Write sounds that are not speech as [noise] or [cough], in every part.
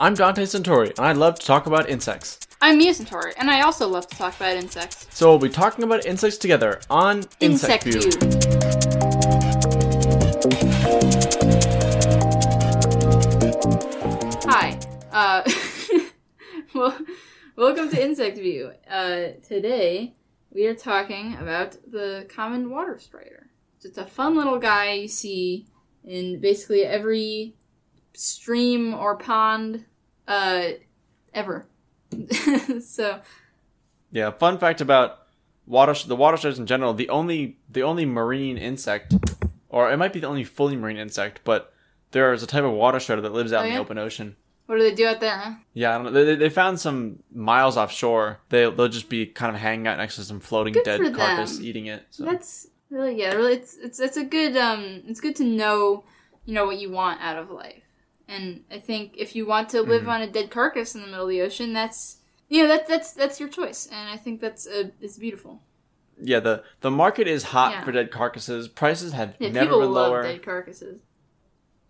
I'm Dante Centauri, and I love to talk about insects. I'm Mia Centauri, and I also love to talk about insects. So we'll be talking about insects together on Insect, View. Hi. Uh, [laughs] well, welcome to Insect View. Uh, today we are talking about the common water strider. It's a fun little guy you see in basically every stream or pond uh, ever. [laughs] so Yeah, fun fact about water the water striders in general, the only the only marine insect or it might be the only fully marine insect, but there is a type of water strider that lives out Oh, in yeah? the open ocean. what do they do out there? Huh? Yeah, I don't know. They, they found some miles offshore. They they'll just be kind of hanging out next to some floating Good dead carcass, eating it. So. That's really yeah, really it's it's it's a good um it's good to know you know what you want out of life. And I think if you want to live Mhm. on a dead carcass in the middle of the ocean, that's you know that's that's that's your choice, and I think that's uh, it's beautiful. yeah, the the market is hot Yeah. for dead carcasses. Prices have Yeah, never people been love lower. dead carcasses.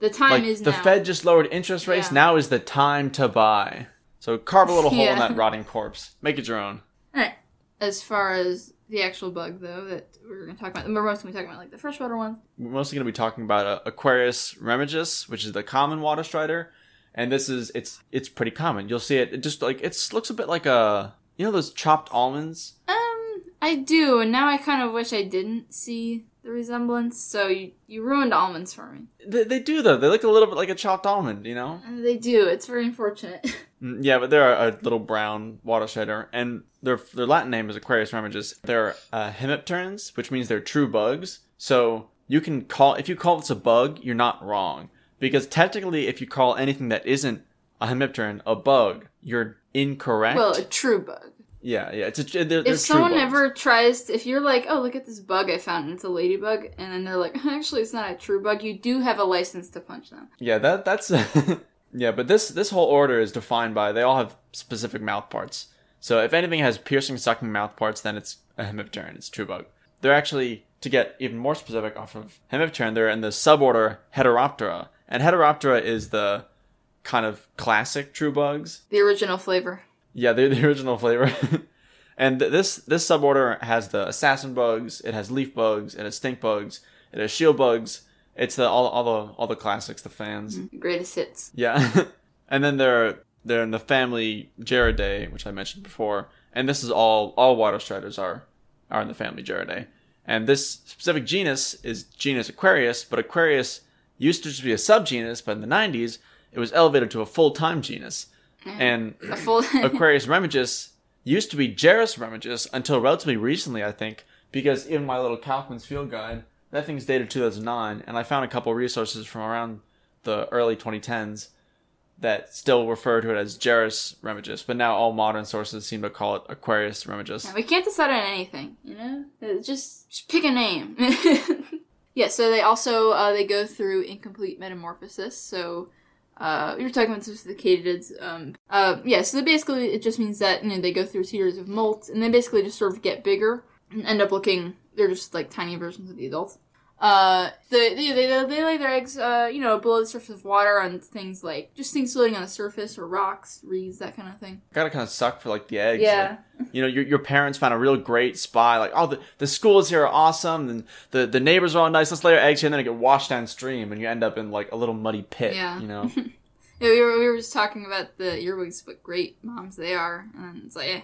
The time like is the now. Fed just lowered interest rates. Yeah. Now is the time to buy. So carve a little hole in that rotting corpse. Make it your own. Alright. [laughs] As far as the actual bug though that we're gonna talk about, we're mostly talking about like the freshwater one. We're mostly going to be talking about uh, Aquarius remigis, which is the common water strider, and this is it's it's pretty common. You'll see it, it just like it looks a bit like a you know those chopped almonds. Um, I do, and now I kind of wish I didn't see the resemblance. So you you ruined almonds for me. They, they do though. They look a little bit like a chopped almond, you know. Uh, They do. It's very unfortunate. [laughs] Mm, Yeah, but they're a little brown water strider, and their their Latin name is Aquarius remigis. They're uh, hemipterans, which means they're true bugs. So you can call if you call this a bug, you're not wrong because technically, if you call anything that isn't a hemipteran a bug, you're incorrect. well, a true bug. yeah, yeah, it's a they're, they're If true someone ever tries, to, if you're like, oh, look at this bug I found, and it's a ladybug, and then they're like, [laughs] actually, it's not a true bug, you do have a license to punch them. Yeah, that that's [laughs] yeah, but this this whole order is defined by they all have specific mouth parts. So if anything has piercing, sucking mouth parts, then it's a hemipteran. It's true bug. They're actually to get even more specific off of hemipteran. They're in the suborder Heteroptera, and Heteroptera is the kind of classic true bugs. The original flavor. Yeah, they're [laughs] the original flavor. [laughs] and th- this this suborder has the assassin bugs. It has leaf bugs. It has stink bugs. It has shield bugs. It's the all all the all the classics, the fans. The greatest hits. Yeah, [laughs] and then they're they're in the family Gerridae, which I mentioned before, and this is all all water striders are are in the family Gerridae, and this specific genus is genus Aquarius, but Aquarius used to just be a subgenus, but in the '90s it was elevated to a mm. full time genus, and full. Aquarius remigis used to be Gerris remigis until relatively recently, I think, because in my little Kaufman's Field Guide, that thing's dated 2009, and I found a couple resources from around the early 2010s that still refer to it as Gerris Remigis, but now all modern sources seem to call it Aquarius remigis. we can't decide on anything, you know. Uh, Just, just pick a name. [laughs] yeah. So they also uh, they go through incomplete metamorphosis. So uh, you were talking about the. Um, uh, yeah. So basically, it just means that you know they go through series of molts, and they basically just sort of get bigger and end up looking. They're just like tiny versions of the adults. Uh, they, they, they, they lay their eggs, uh, you know, below the surface of water on things like, just things floating on the surface or rocks, reeds, that kind of thing. Gotta kind of suck for like the eggs. Yeah. like, you know, your, your parents found a real great spot. Like, oh, the, the schools here are awesome, and the, the neighbors are all nice. Let's lay our eggs here, and then it get washed downstream, and you end up in like a little muddy pit. Yeah. You know. [laughs] Yeah, we were, we were just talking about the earwigs, what great moms they are, and it's like, eh,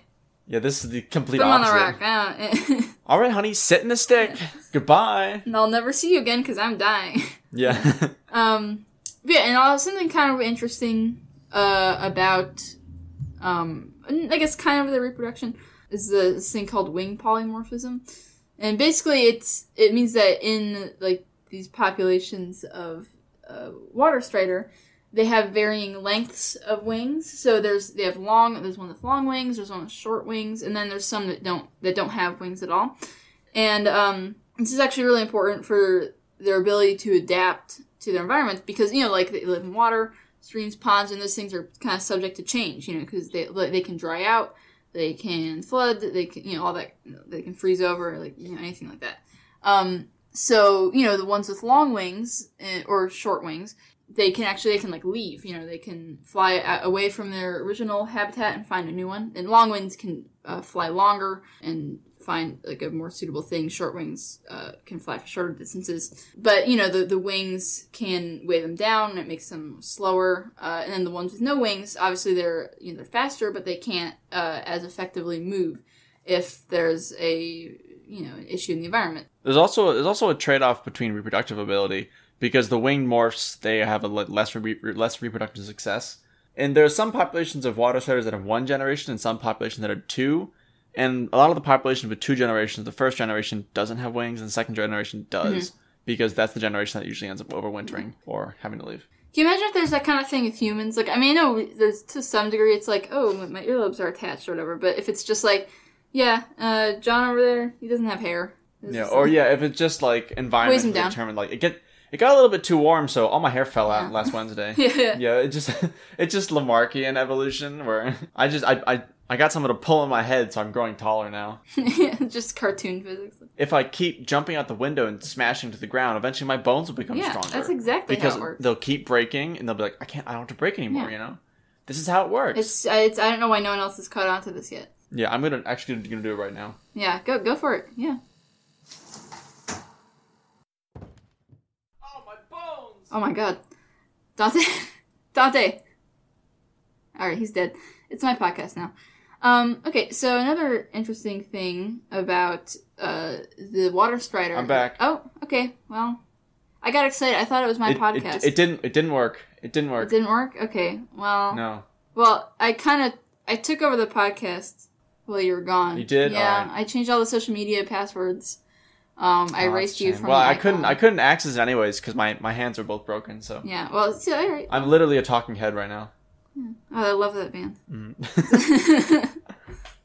Yeah, this is the complete put them on the opposite. rack. [laughs] All right, honey, sit in the stick. [laughs] Goodbye. and I'll never see you again because I'm dying. Yeah. [laughs] um, yeah, and uh, something kind of interesting uh, about, um, I guess kind of the reproduction is the this thing called wing polymorphism, and basically it's it means that in like these populations of uh, water strider, they have varying lengths of wings. So there's they have long there's one with long wings, there's one with short wings, and then there's some that don't that don't have wings at all. And um, this is actually really important for their ability to adapt to their environment because you know like they live in water, streams, ponds, and those things are kind of subject to change. You know because they they can dry out, they can flood, they can you know all that you know, they can freeze over like you know anything like that. Um, so you know the ones with long wings eh, or short wings they can actually they can like leave. You know, they can fly away from their original habitat and find a new one. And long wings can uh, fly longer and find like a more suitable thing. Short wings uh, can fly for shorter distances. But you know, the the wings can weigh them down. It makes them slower. Uh, and then the ones with no wings, obviously they're you know they're faster, but they can't uh, as effectively move if there's a you know an issue in the environment. There's also there's also a trade off between reproductive ability because the winged morphs they have a less re- less reproductive success. And there are some populations of water strider that have one generation and some populations that are two. And a lot of the population with two generations, the first generation doesn't have wings and the second generation does because that's the generation that usually ends up overwintering or having to leave. Can you imagine if there's that kind of thing with humans? Like, I mean, I know there's to some degree it's like, oh, my- earlobes are attached or whatever. But if it's just like, yeah, uh, John over there, he doesn't have hair. Yeah, or yeah, if it's just like environment determined, like it get it got a little bit too warm, so all my hair fell out last Wednesday. [laughs] yeah, yeah, it just [laughs] it's just Lamarckian evolution where [laughs] I just I, I I got someone to pull in my head, so I'm growing taller now. just cartoon physics. If I keep jumping out the window and smashing to the ground, eventually my bones will become yeah, stronger. that's exactly because how it works. they'll keep breaking and they'll be like, I can't, I don't have to break anymore. Yeah. You know, this is how it works. It's, it's I don't know why no one else has caught on to this yet. yeah, I'm gonna actually gonna do it right now. Yeah, go go for it. Yeah. Oh my bones! Oh my god, Dante, [laughs] Dante. All right, he's dead. It's my podcast now. Um, okay, so another interesting thing about uh, the water strider. I'm back. Oh, okay. Well, I got excited. I thought it was my It, it, podcast. it didn't. It didn't work. It didn't work. It didn't work. Okay. Well, No. well, I kind of I took over the podcast while you were gone. You did? Yeah, Alright. I changed all the social media passwords. Um, I Oh, a you from. Well, I couldn't. icon. I couldn't access it anyways because my my hands are both broken. So Yeah. Well, it's, all right. I'm literally a talking head right now. Oh, I love that band. Mm. [laughs]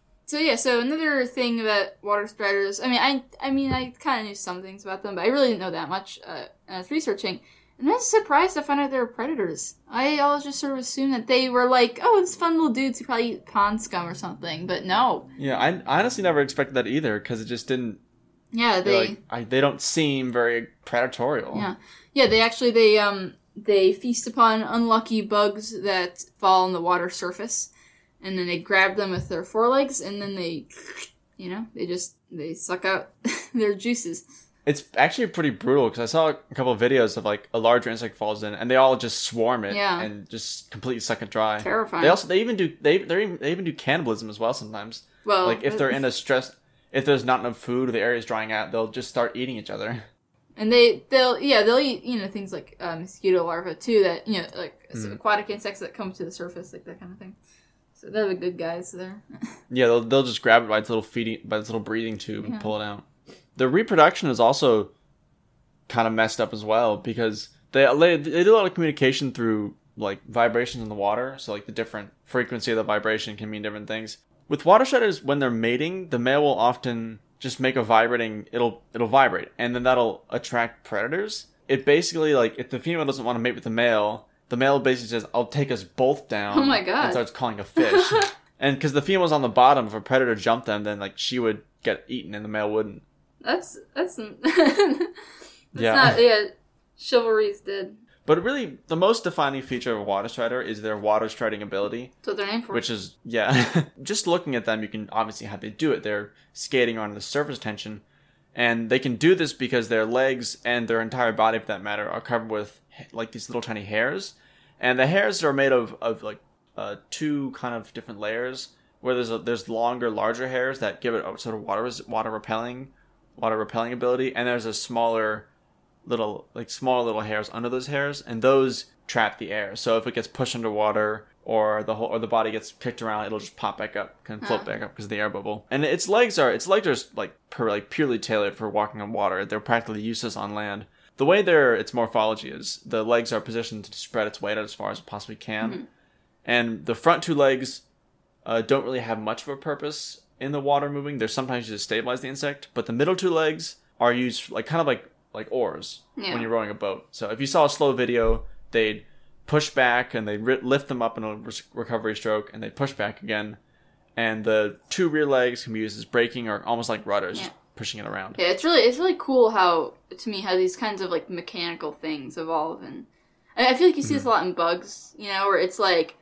[laughs] so yeah, so another thing about water striders. I mean, I I mean, I kind of knew some things about them, but I really didn't know that much. Uh, I was researching, and I was surprised to find out they were predators. I always just sort of assumed that they were like, oh, it's fun little dudes who probably eat pond scum or something. But no. yeah, I, I honestly never expected that either because it just didn't. Yeah, They they. like, I, they don't seem very predatorial. Yeah. Yeah, they actually they um they feast upon unlucky bugs that fall on the water surface, and then they grab them with their forelegs, and then they, you know, they just they suck out [laughs] their juices. It's actually pretty brutal because I saw a couple of videos of like a larger insect falls in and they all just swarm it Yeah. and just completely suck it dry. Terrifying. They also they even do they they even, they even do cannibalism as well sometimes. well, like if they're in a stress, if there's not enough food or the area's drying out, they'll just start eating each other. and they they'll yeah they'll eat you know things like uh, mosquito larvae too that you know like Mm. aquatic insects that come to the surface like that kind of thing. So they're the good guys there. [laughs] Yeah, they'll they'll just grab it by its little feeding by its little breathing tube Yeah. and pull it out. The reproduction is also kind of messed up as well because they they, they do a lot of communication through like vibrations in the water. So like the different frequency of the vibration can mean different things. With water shutters, when they're mating, the male will often just make a vibrating. It'll it'll vibrate, and then that'll attract predators. It basically like if the female doesn't want to mate with the male, the male basically says, "I'll take us both down." Oh my God. And starts calling a fish. [laughs] And because the female's on the bottom, if a predator jumped them, then like she would get eaten and the male wouldn't. That's that's [laughs] that's Yeah. not yeah. Chivalry's dead. But really, the most defining feature of a water strider is their water striding ability, That's what their name for. which is yeah. [laughs] Just looking at them, you can obviously how they do it. They're skating on the surface tension, and they can do this because their legs and their entire body, for that matter, are covered with like these little tiny hairs, and the hairs are made of of like uh, two kind of different layers. Where there's a, there's longer, larger hairs that give it a sort of water res- water repelling, water repelling ability, and there's a smaller little like small little hairs under those hairs and those trap the air. So if it gets pushed underwater or the whole or the body gets kicked around it'll just pop back up can float Huh. back up because of the air bubble. And its legs are its legs are like per, like purely tailored for walking on water. They're practically useless on land. The way their its morphology is the legs are positioned to spread its weight out as far as it possibly can. And the front two legs uh, don't really have much of a purpose in the water moving. They're sometimes used to stabilize the insect, but the middle two legs are used like kind of like like oars Yeah. when you're rowing a boat. So if you saw a slow video, they'd push back and they'd ri- lift them up in a re- recovery stroke, and they'd push back again. And the two rear legs can be used as braking or almost like rudders, Yeah. pushing it around. Yeah, it's really it's really cool how to me how these kinds of like mechanical things evolve and I I feel like you see this a mm-hmm. lot in bugs, you know, where it's like,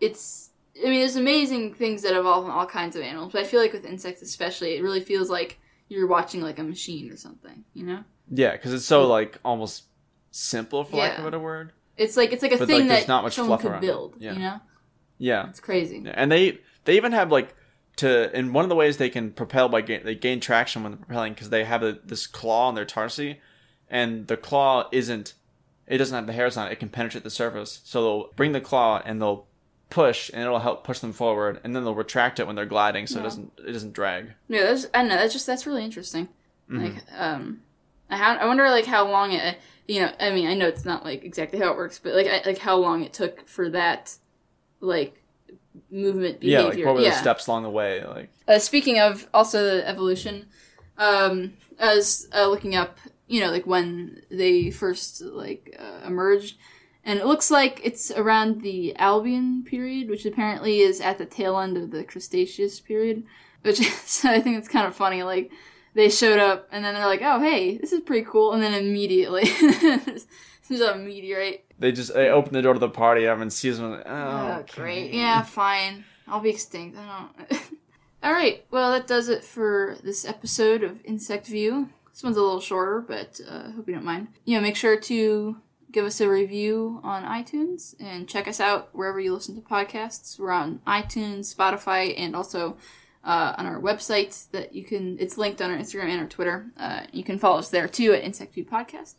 it's. I mean, there's amazing things that evolve in all kinds of animals, but I feel like with insects especially, it really feels like you're watching like a machine or something, you know? Yeah, because it's so like almost simple for lack of a better word. It's like it's like a But, thing like, that not much someone fluff could around build, Yeah. you know? Yeah. It's crazy. and they they even have like to and one of the ways they can propel by gain, they gain traction when they're propelling because they have a, this claw on their tarsi and the claw isn't it doesn't have the hairs on it it can penetrate the surface so they'll bring the claw and they'll push and it'll help push them forward and then they'll retract it when they're gliding so it doesn't it doesn't drag Yeah, that's I don't know. That's just that's really interesting. Mhm. Like, um, I ha- I wonder like how long it. You know, I mean, I know it's not like exactly how it works, but like I, like how long it took for that, like movement behavior yeah like what were the steps along the way like Uh, speaking of also the evolution, um, I was uh, looking up, you know, like when they first like uh, emerged, and it looks like it's around the Albian period, which apparently is at the tail end of the Cretaceous period. Which [laughs] so I think it's kind of funny. Like they showed up, and then they're like, "Oh, hey, this is pretty cool," and then immediately [laughs] there's a meteorite they just they open the door to the party everyone sees them like, oh, Oh, okay. great. Yeah, fine. I'll be extinct. I don't. [laughs] All right. Well, that does it for this episode of Insect View. This one's a little shorter, but uh, hope you don't mind. You know, make sure to give us a review on iTunes and check us out wherever you listen to podcasts. We're on iTunes, Spotify, and also uh, on our website that you can. It's linked on our Instagram and our Twitter. Uh, you can follow us there too at Insect View Podcast.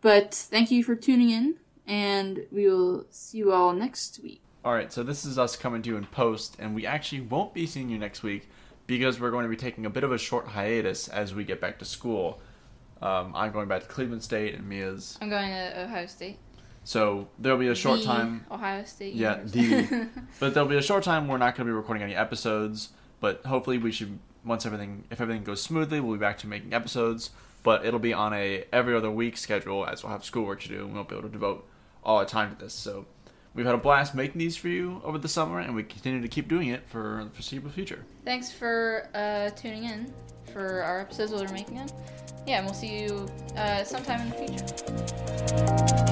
But thank you for tuning in, and we will see you all next week. All right, so this is us coming to you in post, and we actually won't be seeing you next week because we're going to be taking a bit of a short hiatus as we get back to school. Um, I'm going back to Cleveland State, and Mia's. I'm going to Ohio State. So there'll be a short The time, Ohio State. Yeah, University. [laughs] but there'll be a short time. We're not going to be recording any episodes, but hopefully we should. Once everything, if everything goes smoothly, we'll be back to making episodes. But it'll be on a every other week schedule, as we'll have schoolwork to do, and we won't be able to devote all our time to this. So we've had a blast making these for you over the summer, and we continue to keep doing it for the foreseeable future. Thanks for uh, tuning in for our episodes while we're making them. Yeah, and we'll see you uh, sometime in the future.